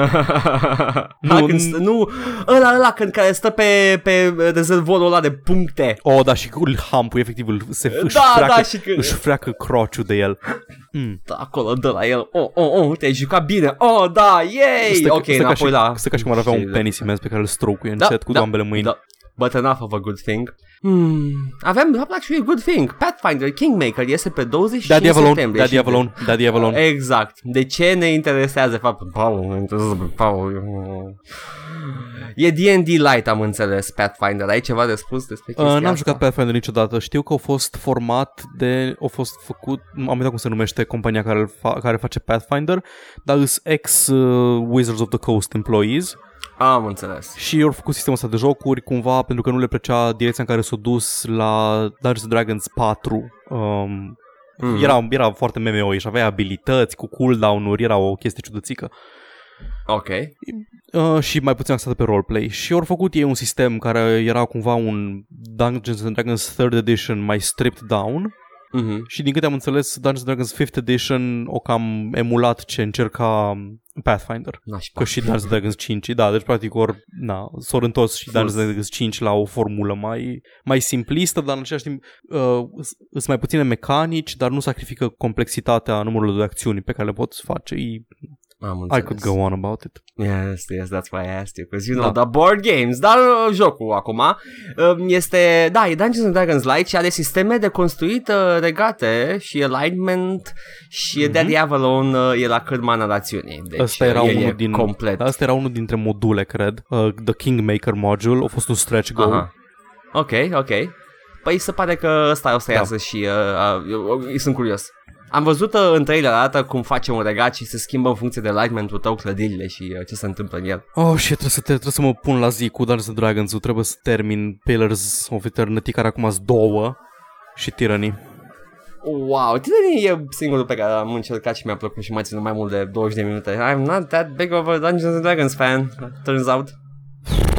nu, Nu, când, stă, nu, ăla, ăla, când care stă pe, pe rezervorul ăla de puncte. Oh, da, și cu humpul efectiv îl, se, își, Da, freacă, da, și când- își freacă crociul de el. Mm. Da, acolo, dă la el. Oh, oh, oh, te-ai jucat bine. Oh, da, yay! Stă, ok, stă, ca înapoi și, la... stă ca și cum ar avea un știrile. penis imens pe care îl strocuie încet cu ambele mâini. Da. But enough of a good thing. Hmm. Avem actually a good thing. Pathfinder Kingmaker este pe 25 Daddy Avalon, septembrie. Daddy și- Avalon, Daddy Avalon. Exact. De ce ne interesează faptul? Paul, ne interesează pe Paul. E D&D Light, am înțeles, Pathfinder. Ai ceva de spus despre chestia Uh, n-am asta? jucat Pathfinder niciodată. Știu că a fost format de... A fost făcut... Am uitat cum se numește compania care, îl fa, care face Pathfinder, dar îs ex uh, Wizards of the Coast employees Am înțeles. și au făcut sistemul ăsta de jocuri cumva pentru că nu le plăcea direcția în care s-a dus la Dungeons and Dragons 4 um, Mm. Era, era foarte MMO și avea abilități cu cooldown-uri, era o chestie ciudățică. Ok. Uh, și mai puțin axată pe roleplay. Și au făcut ei un sistem care era cumva un Dungeons and Dragons 3rd Edition mai stripped down. Mm-hmm. Și din câte am înțeles, Dungeons and Dragons 5th Edition o cam emulat ce încerca Pathfinder. Nașpa. Că și Dungeons and Dragons 5, da, deci practic ori, na, s-au întors și Dungeons and Dragons 5 la o formulă mai, mai simplistă, dar în același timp uh, sunt mai puține mecanici, dar nu sacrifică complexitatea numărului de acțiuni pe care le poți face. E Am I înțeles. could go on about it. Yes, yes, that's why I asked you, because you know Da. the board games. Dar uh, jocul acum uh, este, da, e Dungeons and Dragons Light și are sisteme de construit uh, regate și alignment și mm-hmm. Daddy Avalon uh, e la cârma narațiunii. Deci Ăsta era el e unul din complet. Asta era unul dintre module, cred. Uh, The Kingmaker module a fost un stretch goal. Aha. Ok, ok. Păi se pare că ăsta o să Da. iasă și uh, uh, eu, eu sunt curios. Am văzut uh, în trailer arată cum face un regat și se schimbă în funcție de alignment-ul tău clădirile și uh, ce se întâmplă în el. Oh, shit, trebuie să, te, trebuie să mă pun la zi cu Dungeons and Dragons. Trebuie să termin Pillars of Eternity, care acum sunt două, și Tyranny. Wow, Tyranny e singurul pe care am încercat și mi-a plăcut și mai ținut mai mult de 20 de minute. I'm not that big of a Dungeons and Dragons fan, turns out.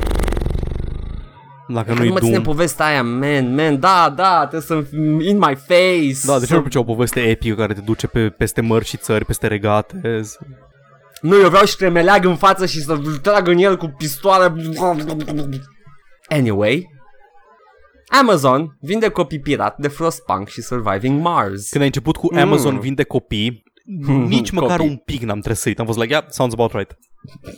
Dacă Nu nu-i mă ține Doom. povestea aia, man, man, da, da, trebuie să in my face. Da, de ce să... nu plăcea o poveste epică care te duce pe, peste mări și țări, peste regate? Nu, eu vreau și tremeleag în față și să trag în el cu pistoare. Anyway, Amazon vinde copii pirat de Frostpunk și Surviving Mars. Când ai început cu Mm. Amazon vinde copii, nici măcar Copii. un pic n-am trăsit. Am fost like, yeah, sounds about right.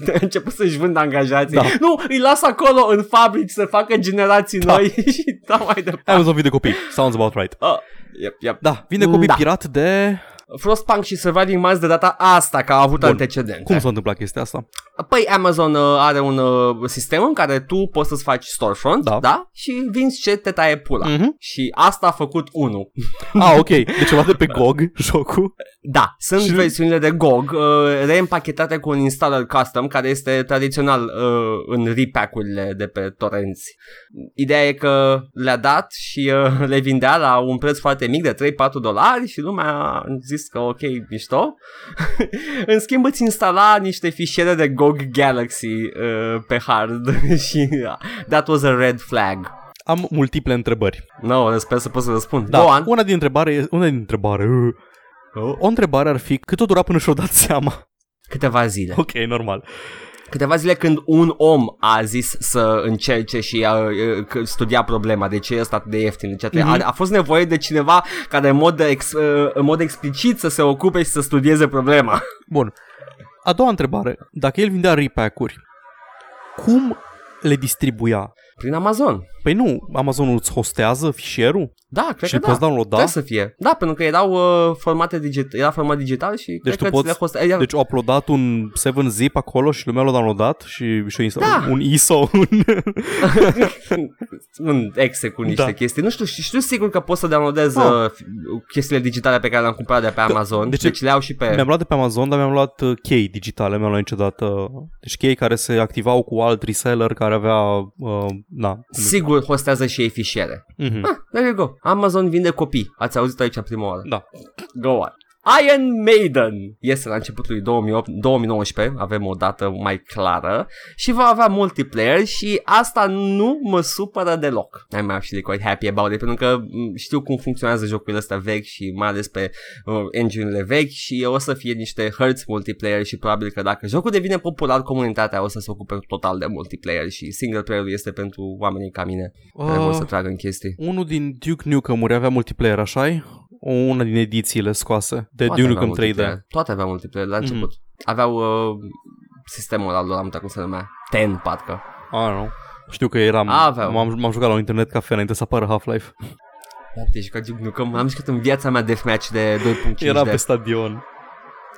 A început să-și vândă angajații. Da. Nu, îi las acolo în fabrici să facă generații Da. noi și dau mai departe. Amazon vinde copii, sounds about right. Oh, yep, yep. Da, vinde copii Da. pirat de... Frostpunk și Surviving Mars de data asta, că au avut Bun. antecedente. Cum s-a întâmplat chestia asta? Păi Amazon uh, are un uh, sistem în care tu poți să-ți faci storefront, Da. da? Și vinzi ce te taie pula. Mhm. Și asta a făcut unul. Ah, ok. Deci ceva de pe GOG, jocul. Da, sunt Și- și... versiunile de GOG uh, reîmpachetate cu un installer custom care este tradițional uh, în repack-urile de pe torenți. Ideea e că le-a dat și uh, le vindea la un preț foarte mic de 3-4 dolari și lumea a zis că ok, mișto. în schimb îți instala niște fișiere de GOG Galaxy uh, pe hard și uh, that was a red flag. Am multiple întrebări. No, sper să pot să răspund. Da, Go on. una din întrebare, e- una din întrebare, uh, Oh. o întrebare ar fi cât o dura până și-o dat seama. Câteva zile. Ok, normal. Câteva zile când un om a zis să încerce și a, a, studia problema, de ce este atât de ieftin, etc. Mhm. Mm-hmm. A, a fost nevoie de cineva care în mod, ex, în mod explicit să se ocupe și să studieze problema. Bun. A doua întrebare. Dacă el vindea repack-uri, cum le distribuia? Prin Amazon. Păi nu, Amazonul îți hostează fișierul Da, cred și că îl poți da. downloada? Trebuie să fie. Da, pentru că erau uh, formate digital, era format digital și Deci cred tu că poți- ți le hoste- era- Deci au uploadat un 7-zip acolo și lumea l-a downloadat și, și Da. un ISO. Un... un exe cu niște Da. da. chestii. Nu știu, știu, știu sigur că poți să downloadezi Ah. uh, chestiile digitale pe care le-am cumpărat de pe Amazon. deci- Deci, deci le au și pe... Mi-am luat de pe Amazon, dar mi-am luat uh, chei digitale, mi-am luat niciodată. Deci chei care se activau cu alt reseller care avea, uh, na. Sigur hostează și ei fișiere. Mhm. Ah, there you go. Amazon vinde copii. Ați auzit aici prima oară. Da. Go on. Iron Maiden iese la începutul lui 2008, 2019, avem o dată mai clară și va avea multiplayer și asta nu mă supără deloc. I'm actually quite happy about it pentru că m, știu cum funcționează jocurile astea vechi și mai ales pe uh, engine-urile vechi și o să fie niște hărți multiplayer și probabil că dacă jocul devine popular, comunitatea o să se ocupe total de multiplayer și single player este pentru oamenii ca mine care vor să Uh, tragă în chestii. unul din Duke Nukem-uri avea multiplayer, așa o Una din edițiile scoase de Toate Duke aveau Nukem 3D. multiplayer. Toate aveau multiplayer la Mhm. început. Aveau uh, sistemul ăla lor, am uitat cum se numea. Ten, parcă. I don't know. Știu că eram, Aveau. m-am, m-am jucat la un internet cafe înainte să apară Half-Life. Da, te jucat Duke Nukem. Am jucat în viața mea deathmatch de 2.5 Era de... pe stadion.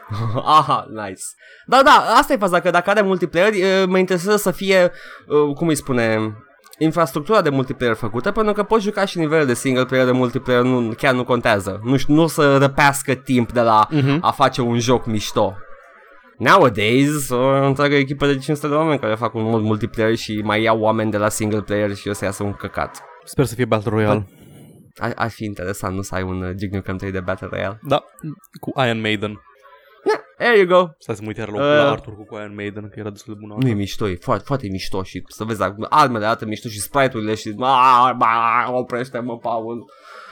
Aha, nice. Da, da, asta e faza, că dacă are multiplayer, uh, mă interesează să fie, uh, cum îi spune, infrastructura de multiplayer făcută, pentru că poți juca și nivelul de single player de multiplayer, nu, chiar nu contează. Nu, știu, nu o să răpească timp de la Mhm. a face un joc mișto. Nowadays, o întreagă echipă de 500 de oameni care fac un mod multiplayer și mai iau oameni de la single player și o să iasă un căcat. Sper să fie Battle Royale. ar, ar fi interesant, nu să ai un uh, Duke Nukem 3 de Battle Royale. Da, cu Iron Maiden. Yeah, there you go. Stai să mă uit iar la, Uh. la Arthur cu Iron Maiden, că era destul de bună. Nu e mișto, e foarte, foarte mișto și să vezi dacă armele arată mișto și sprite-urile și "Ah, ba, oprește-mă, Paul.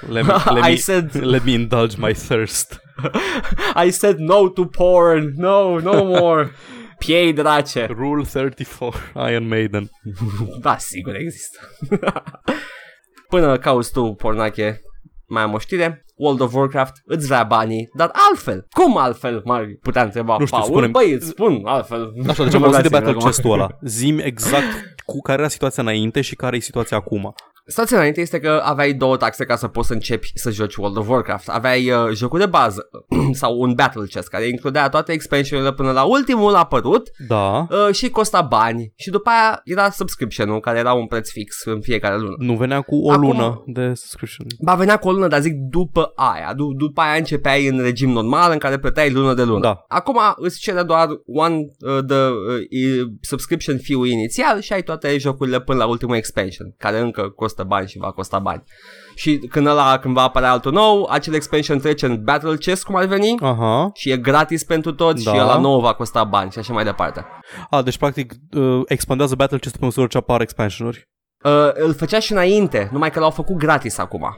Let me, let, I me, said- let me indulge my thirst. I said no to porn. No, no more. Piei drace. Rule 34, Iron Maiden. Da, sigur există. Până cauți tu, pornache, mai am o știre. World of Warcraft îți vrea banii, dar altfel. Cum altfel, m-ar putea întreba Nu știu, Paul? spune-mi. Băi, îți spun altfel. Așa, deci am auzit de Dați-mi Battle acum. Chest-ul ăla. Zim exact cu care era situația înainte și care e situația acum. Stația înainte este că aveai două taxe ca să poți să începi să joci World of Warcraft. Aveai uh, jocul de bază sau un Battle Chest care includea toate expansionurile până la ultimul apărut Da, uh, și costa bani. Și după aia era subscription-ul care era un preț fix în fiecare lună. nu venea cu o Acum- lună de subscription. Ba venea cu o lună, dar zic după aia. Du- după aia începeai în regim normal în care plăteai lună de lună. Da. Acum îți cere doar one uh, the uh, e- subscription fee inițial și ai toate jocurile până la ultimul expansion, care încă costă bani și va costa bani. Și când ăla, când va apărea altul nou, acel expansion trece în Battle Chest, cum ar veni, Aha. și e gratis pentru toți Da. și ăla nou va costa bani și așa mai departe. A, deci practic uh, expandează Battle Chest pe măsură ce apar expansionuri. Uh, îl făcea și înainte, numai că l-au făcut gratis acum.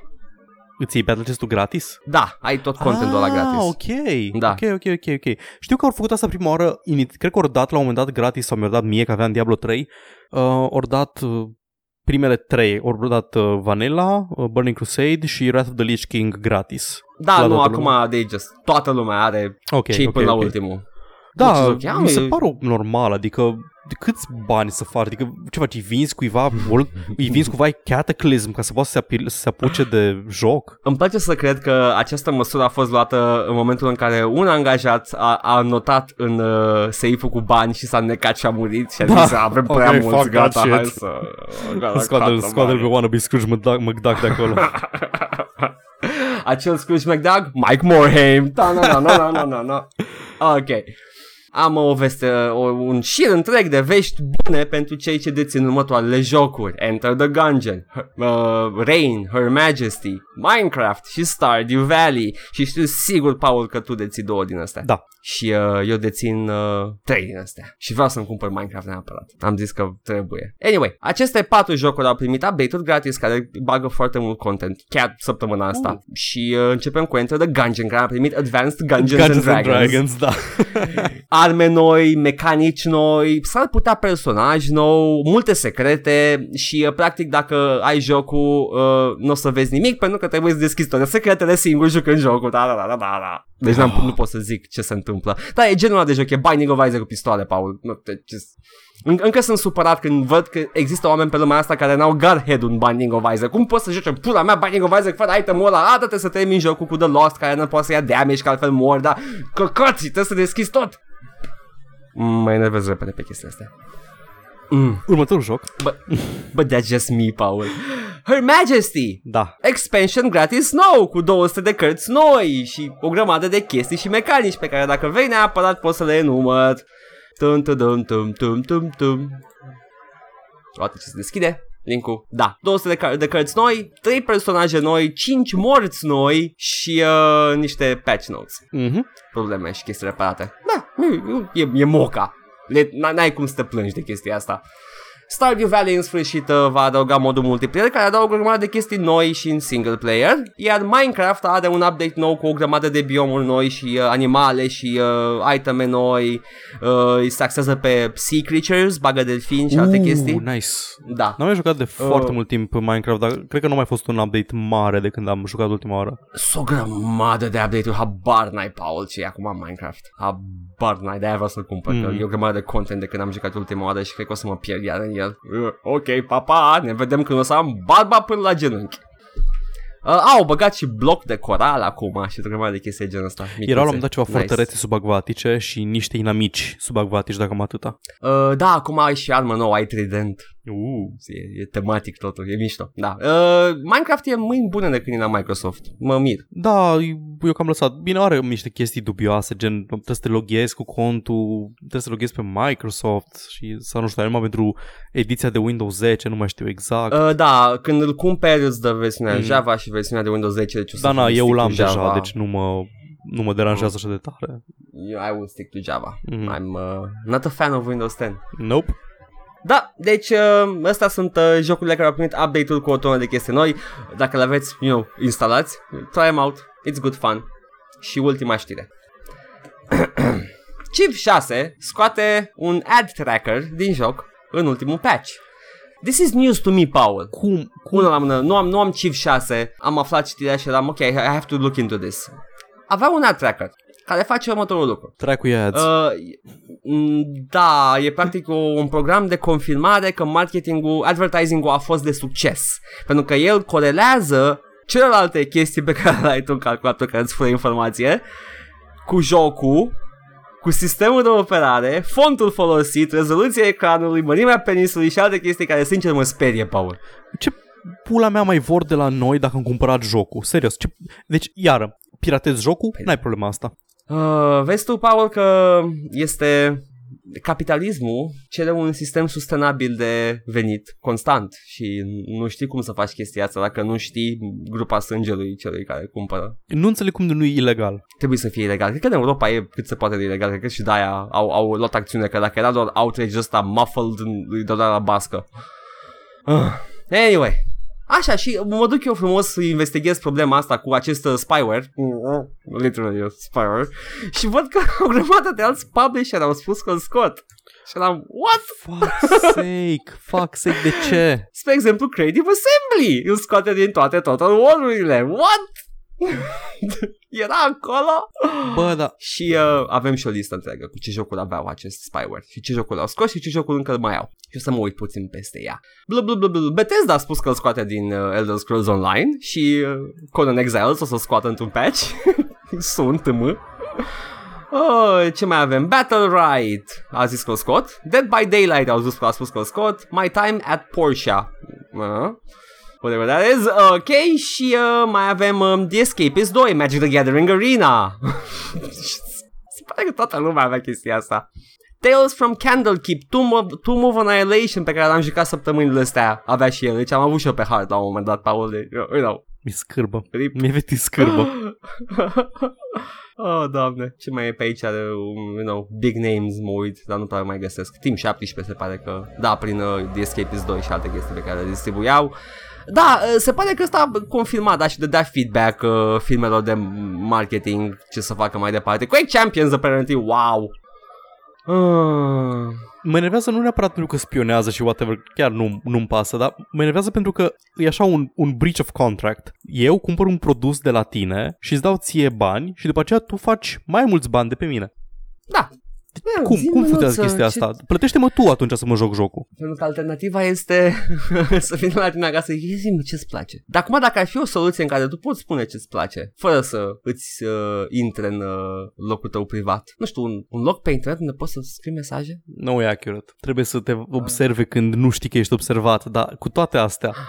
Îți iei Battle Chest-ul gratis? Da, ai tot contentul ăla ah, gratis. ok. Da. Ok, ok, ok, ok. Știu că au făcut asta prima oară, ini- cred că au dat la un moment dat gratis sau mi-au dat mie că aveam Diablo 3. Uh, au dat uh, primele trei, au dat uh, Vanilla, uh, Burning Crusade și Wrath of the Lich King gratis. Da, La nu, toată acum lumea. they just, toată lumea are Ok, cei ok, până ok. la ultimul. Da, Which is ok. Am- mi se pare o normal, adică de câți bani să faci? Adică ce faci, îi vinzi cuiva, world, îi vinzi cuiva Cataclysm ca să poată să se, apil, să se apuce de joc? Îmi place să cred că această măsură a fost luată în momentul în care un angajat a, a notat în uh, seiful cu bani și s-a necat și a murit și a Da. zis avem prea Ok, mulți, fuck that gata, shit. hai să... gata, Scoate-l, gata, scoate-l pe bani. wannabe Scrooge McDuck, McDuck de acolo. Acel Scrooge McDuck, Mike Morhaime. Da, na, na, na, na, na, na. Ok. Am o veste, o, un șir întreg de vești bune pentru cei ce dețin următoarele jocuri. Enter the Gungeon, Her, uh, Rain, Her Majesty, Minecraft și Stardew Valley. Și știu sigur, Paul, că tu deții două din astea. Da. Și uh, eu dețin uh, trei din astea. Și vreau să-mi cumpăr Minecraft neapărat. Am zis că trebuie. Anyway, aceste patru jocuri au primit update-uri gratis care bagă foarte mult content. Chiar săptămâna asta. Uh. Și uh, începem cu Enter the Gungeon, care a primit Advanced Dungeons, Dungeons and Dragons. Dragons, da. Arme noi, mecanici noi, s-ar putea personaj nou, multe secrete și uh, practic dacă ai jocul uh, nu o să vezi nimic pentru că trebuie să deschizi toate secretele singur jucând jocul. Da, da, da, da, da, da. Deci n-am, nu pot să zic ce se întâmplă. Da, e genul ăla de joc, e Binding of Isaac cu pistoale, Paul. Nu, te, ce... În, încă sunt supărat când văd că există oameni pe lumea asta care n-au Godhead un Binding of Isaac. Cum poți să joci în pula mea Binding of Isaac fără itemul ăla? A, trebuie să termin jocul cu The Lost care nu poate să ia damage că altfel mor, dar căcați, trebuie să deschizi tot. Mm, Mă enervez repede pe chestia asta. Mm. Următorul joc. But, but that's just me, Paul. Her Majesty! Da. Expansion gratis nou, cu 200 de cărți noi și o grămadă de chestii și mecanici pe care dacă vrei neapărat poți să le enumăr. Tum tum tum tum tum tum tum. Uite ce se deschide. Linkul. Da, 200 de, car- de cărți noi, 3 personaje noi, 5 morți noi și uh, niște patch notes. Mhm. Probleme și chestii reparate. Da, e, e, e moca. Le, n-ai cum să te plângi de chestia asta. Stardew Valley în sfârșit uh, va adăuga modul multiplayer care adaugă o grămadă de chestii noi și în single player, iar Minecraft are un update nou cu o grămadă de biomuri noi și uh, animale și uh, iteme noi, uh, îi se axează pe sea creatures, bagă delfini și alte Uh, chestii. Nice. Da, N-am mai jucat de foarte Uh. mult timp Minecraft, dar cred că nu a mai fost un update mare de când am jucat ultima oară. sunt o grămadă de update-uri, habar n-ai, Paul, ce e acum Minecraft. Habar n-ai, de-aia vreau să-l cumpăr, mm. că Mm. e o grămadă de content de când am jucat ultima oară și cred că o să mă pierd iar în el. Uh, ok, papa, ne vedem când o să am barba până la genunchi. Uh, au băgat și bloc de coral acum și o grămadă de chestii de genul ăsta. micuțe. Erau la un moment dat ceva Nice. fortărețe subacvatice și niște inamici subacvatici, dacă am atâta. Uh, da, acum ai și armă nouă, ai trident. Uh. E, e tematic totul, e mișto. Da. Uh, Minecraft e mâini bune de când e la Microsoft. Mă mir. Da, eu cam lăsat. Bine, are niște chestii dubioase, gen trebuie să te loghezi cu contul, trebuie să loghezi pe Microsoft și să nu știu, numai pentru ediția de Windows 10, nu mai știu exact. Uh, da, când îl cumperi îți dă versiunea mm. Java și versiunea de Windows 10, deci o să da, na, eu l-am Java. deja, deci nu mă, nu mă deranjează mm. așa de tare. I will stick to Java. Mm. I'm uh, not a fan of Windows 10. Nope. Da, deci uh, astea sunt uh, jocurile care au primit update-ul cu o tonă de chestii noi. Dacă le aveți, you know, instalați, try them out. It's good fun. Și ultima știre. Civ 6 scoate un ad tracker din joc în ultimul patch. This is news to me, Paul. Cum? Cum? Una la mână. Nu am, nu am Civ 6, am aflat știrea și eram, ok, I have to look into this. Avea un ad tracker care face următorul lucru. Track ads. Uh, da, e practic o, un program de confirmare că marketingul, advertising-ul a fost de succes. Pentru că el corelează celelalte chestii pe care le ai tu în calculator care îți fură informație cu jocul, cu sistemul de operare, fontul folosit, rezoluția ecranului, mărimea penisului și alte chestii care sincer mă sperie, Paul. Ce pula mea mai vor de la noi dacă am cumpărat jocul? Serios. Ce... Deci, iară, piratezi jocul? Păi... N-ai problema asta. Uh, vezi tu, Paul, că este capitalismul cere un sistem sustenabil de venit constant și nu știi cum să faci chestia asta dacă nu știi grupa sângelui celui care cumpără. Nu înțeleg cum de nu e ilegal. Trebuie să fie ilegal. Cred că în Europa e cât se poate de ilegal. Cred că și de-aia au, au luat acțiune, că dacă era doar outrage ăsta muffled, îi dădea la bască. Uh. Anyway, Așa, și mă duc eu frumos să investighez problema asta cu acest uh, spyware, literally spyware, și văd că o grămadă de alți publisher au spus că îl scot. Și eram, what? Fuck sake, fuck sake, de ce? Spre exemplu, Creative Assembly îl scoate din toate Total War-urile. What? Era acolo Bă, da Și uh, avem și o listă întreagă Cu ce jocuri aveau acest spyware Și ce jocuri au scos și ce jocuri încă mai au Și o să mă uit puțin peste ea blu, blu, blu, blu. Bethesda a spus că îl scoate din uh, Elder Scrolls Online Și uh, Conan Exiles o să scoată într-un patch Sunt mă Oh, ce mai avem? Battle Ride a zis că o scot. Dead by Daylight au zis că a spus că o scot. My Time at Porsche. Uh whatever that is. Ok, și uh, mai avem um, The Escapist 2, Magic the Gathering Arena. Se pare că toată lumea avea chestia asta. Tales from Candlekeep, Tomb of, Tomb of Annihilation pe care l-am jucat săptămânile astea avea și el, deci am avut și eu pe hard la un moment dat, Paul, de, you know. Mi scârbă, Rip. mi-e vetit scârbă. oh, doamne, ce mai e pe aici de, um, you know, big names mă uit, dar nu prea mai găsesc. Team 17 se pare că, da, prin uh, The Escapist 2 și alte chestii pe care le distribuiau. Da, se pare că ăsta a confirmat, da, și de dat feedback uh, filmelor de marketing ce să facă mai departe. Quake Champions, apparently, wow! Uh. Mă enervează nu neapărat pentru că spionează și whatever, chiar nu, nu-mi pasă, dar mă enervează pentru că e așa un, un breach of contract. Eu cumpăr un produs de la tine și îți dau ție bani și după aceea tu faci mai mulți bani de pe mine. Da, Yeah, cum cum futează chestia ce... asta? Plătește-mă tu atunci să mă joc jocul. Pentru că alternativa este să vină la tine acasă și zi ce-ți place. Dar acum dacă ar fi o soluție în care tu poți spune ce-ți place, fără să îți uh, intre în uh, locul tău privat. Nu știu, un, un loc pe internet unde poți să scrii mesaje? Nu e accurate. Trebuie să te observe ah. când nu știi că ești observat, dar cu toate astea ah.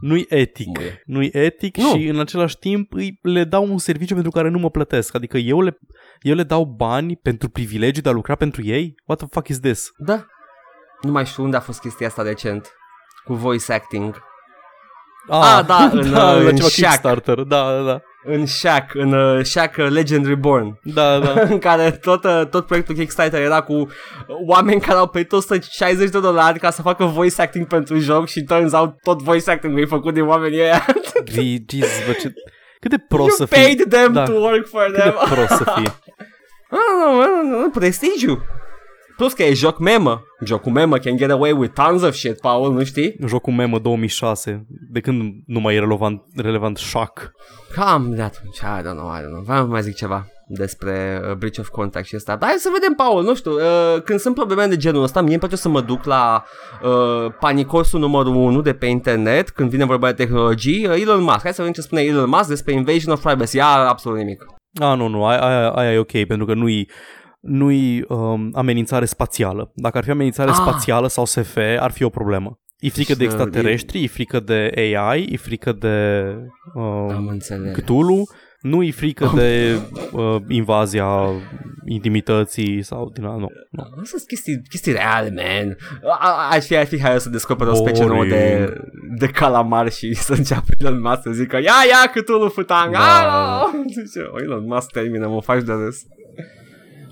nu-i etic. Nu-i etic nu. și în același timp îi, le dau un serviciu pentru care nu mă plătesc. Adică eu le eu le dau bani pentru privilegiu de a lucra pentru ei? What the fuck is this? Da. Nu mai știu unde a fost chestia asta recent. Cu voice acting. Ah, ah da, în, da, uh, în ceva Shack. Kickstarter, da, da, da. În Shack, în uh, Shack Legend Reborn. Da, da. în care tot, uh, tot proiectul Kickstarter era cu oameni care au plătit 160 de dolari ca să facă voice acting pentru joc și turns out tot voice acting e făcut de oamenii ăia. Jesus, bă, ce... Cât de prost să fii. You paid them da. to work for Cât them. de prost să fii. ah, prestigiu. Plus că e joc memă. Jocul memă can get away with tons of shit, Paul, nu știi? Jocul memă 2006. De când nu mai e relevant, relevant shock? Cam de atunci, I don't know, I don't know. Vreau mai zic ceva despre uh, breach of contact și asta. Dar hai să vedem, Paul, nu știu, uh, când sunt probleme de genul ăsta, mie îmi place să mă duc la uh, panicosul numărul 1 de pe internet, când vine vorba de tehnologii, uh, Elon Musk. Hai să vedem ce spune Elon Musk despre invasion of privacy. Ia absolut nimic. Ah, nu, nu, aia, aia, aia e ok, pentru că nu-i nu-i um, amenințare spațială. Dacă ar fi amenințare Ah. spațială sau SF, ar fi o problemă. E frică de Și, uh, extraterestri, e frică de AI, e frică de Am uh, înțeles. Cthulhu, nu e frică de uh, invazia intimității sau din nu. nu. Asta sunt chestii, chestii reale, man. A- a- Aș fi, aș fi hai să descoperă o specie nouă Boring. de, de calamar și să înceapă Elon Musk să zică Ia, ia, câtul futang! Da. Da. Zice, o, Elon Musk termină, mă faci de râs.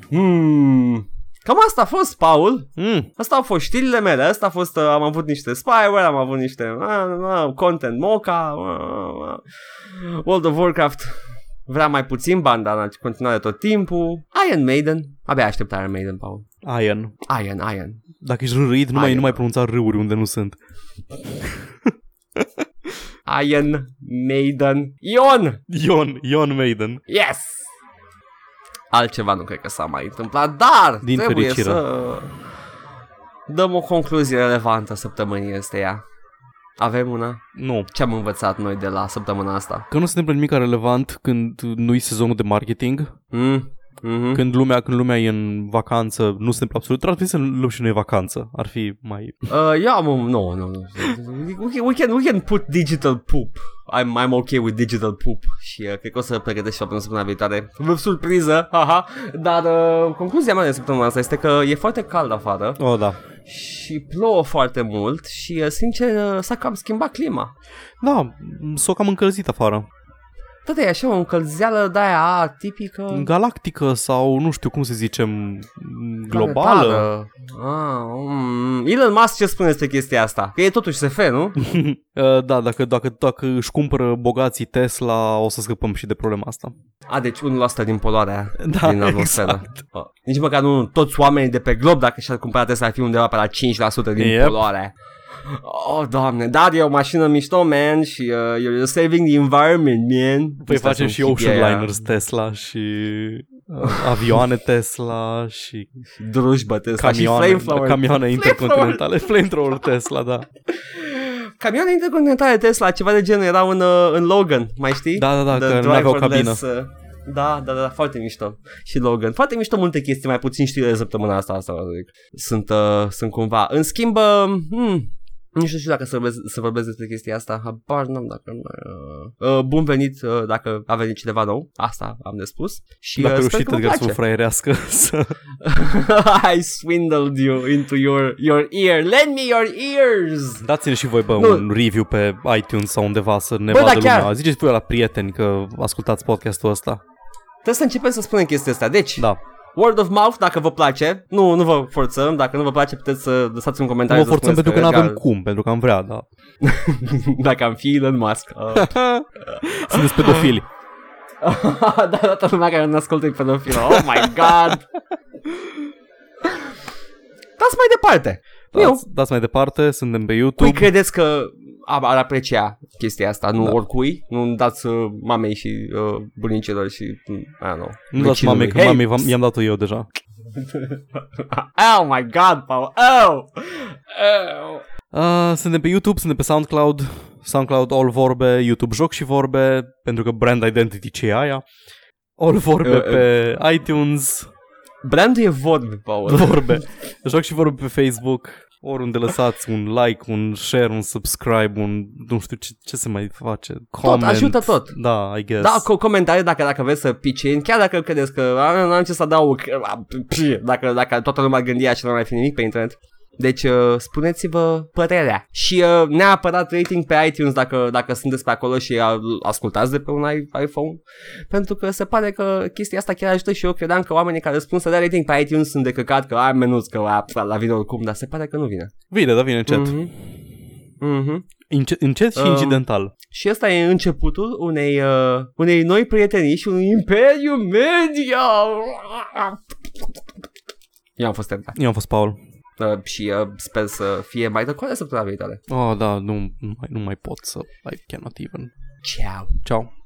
Hmm. Cam asta a fost, Paul. Mm, Asta au fost știrile mele, asta a fost, uh, am avut niște spyware, am avut niște uh, uh, content moca, uh, uh, World of Warcraft vrea mai puțin bani, dar în continuare tot timpul. Iron Maiden, abia aștept Iron Maiden, Paul. Iron. Iron, Iron. Dacă ești râid, nu mai, Iron. nu mai pronunța râuri unde nu sunt. Iron Maiden. Ion! Ion, Ion Maiden. Yes! Altceva nu cred că s-a mai întâmplat, dar Din trebuie fericire. să dăm o concluzie relevantă săptămânii ăsteia. Avem una? Nu. Ce am învățat noi de la săptămâna asta? Că nu se întâmplă nimic relevant când nu-i sezonul de marketing, Mm? Mm-hmm. când lumea, când lumea e în vacanță, nu se întâmplă absolut. Ar trebui să luăm și noi vacanță. Ar fi mai... Uh, eu am un... No, no, no. We can, we can, we can put digital poop. I'm, I'm okay with digital poop. Și uh, cred că o să pregătesc și o până săptămâna viitoare. Vă surpriză, haha. Dar uh, concluzia mea de săptămâna asta este că e foarte cald afară Oh, da. și plouă foarte mult și, uh, sincer, uh, s-a cam schimbat clima. Da, s-o cam încălzit afară. Tot e așa o încălzeală de-aia tipică Galactică sau nu știu cum să zicem, globală. planetară. Ah, mm. Elon Musk ce spune despre chestia asta? Că e totuși SF, nu? Uh, da, dacă, dacă, dacă își cumpără bogații Tesla, o să scăpăm și de problema asta. A, deci 1% din poluarea Da, din atmosferă. exact. Ah. Nici măcar nu toți oamenii de pe glob, dacă și-ar cumpăra Tesla, ar fi undeva pe la 5% din Yep. poluare. Oh, doamne, dar e o mașină mișto, man, și uh, you're saving the environment, man. Păi Asta facem sunt și hippie Ocean aia. Liners Tesla și uh, avioane Tesla și Drujbă Tesla camioane, și flamethrower. camioane intercontinentale, flamethrower Tesla, da. Camioane intercontinentale Tesla, ceva de genul, erau în, uh, în Logan, mai știi? Da, da, da, The că nu aveau driverless, cabină. uh, Da, da, da, foarte mișto. Și Logan. Foarte mișto multe chestii, mai puțin știri de săptămâna asta, asta vă zic. Sunt, uh, sunt cumva. În schimb, uh, hmm, nu știu și dacă să vorbesc, să vorbesc despre chestia asta, habar n-am dacă uh, uh, Bun venit uh, dacă a venit cineva nou, asta am de spus. Și Dacă uh, sper reușit că vă Edgar să place. vă fraierească să... I swindled you into your, your ear. Lend me your ears! Dați-ne și voi, bă, Nu. un review pe iTunes sau undeva să ne Bă, vadă da, chiar. lumea. Ziceți voi la prieteni că ascultați podcastul ăsta. Trebuie să începem să spunem chestia asta. Deci, Da. Word of mouth dacă vă place. Nu, nu vă forțăm. Dacă nu vă place, puteți să lăsați un Nu comentariu. vă forțăm să pentru că nu spuneți avem cum, pentru că am vrea, da. dacă am fi Elon Musk. Uh. Sunteți pedofili. da, toată lumea care nu ascultă e pedofil. Oh my god! Dați mai departe. Eu. Dați, dați mai departe, suntem pe Cui YouTube. credeți că ar ar aprecia chestia asta? Nu Da. oricui? Nu dați uh, mamei și uh, bunicilor și... mm, I don't know. Nu dați vecinului. mame, că Hey! mamei v-am- i-am dat-o eu deja. Oh my god, Paul. Oh! Oh! Uh, suntem pe YouTube, suntem pe SoundCloud, SoundCloud All Vorbe, YouTube Joc și Vorbe, pentru că brand identity ce e aia. All Vorbe Uh, uh. pe iTunes, Brandul e vorbe, Paul. Vorbe. Joc și Vorbe pe Facebook, oriunde lăsați un like, un share, un subscribe, un nu știu ce, ce se mai face, comment. ajută tot. Da, I guess. Da, cu comentarii dacă, dacă vreți să pitch in, chiar dacă credeți că "A, nu am ce să adaug, a, pf, dacă, dacă toată lumea gândea și nu ar mai fi nimic pe internet. Deci uh, spuneți-vă părerea și uh, neapărat rating pe iTunes dacă, dacă sunteți pe acolo și uh, ascultați de pe un i- iPhone pentru că se pare că chestia asta chiar ajută și eu credeam că oamenii care spun să dea rating pe iTunes sunt de căcat că ai menuț că a, la vine oricum dar se pare că nu vine Vine, da, vine încet. Mhm. Mhm. Ince- încet și Um, incidental. Și ăsta e începutul unei, uh, unei noi prietenii și unui imperiu media. Eu am fost tentat. Eu am fost Paul. Uh, și uh, sper să fie mai tăcoare săptămâna viitoare. Oh, da, nu, nu, mai, nu mai pot să... I cannot even. Ciao. Ciao.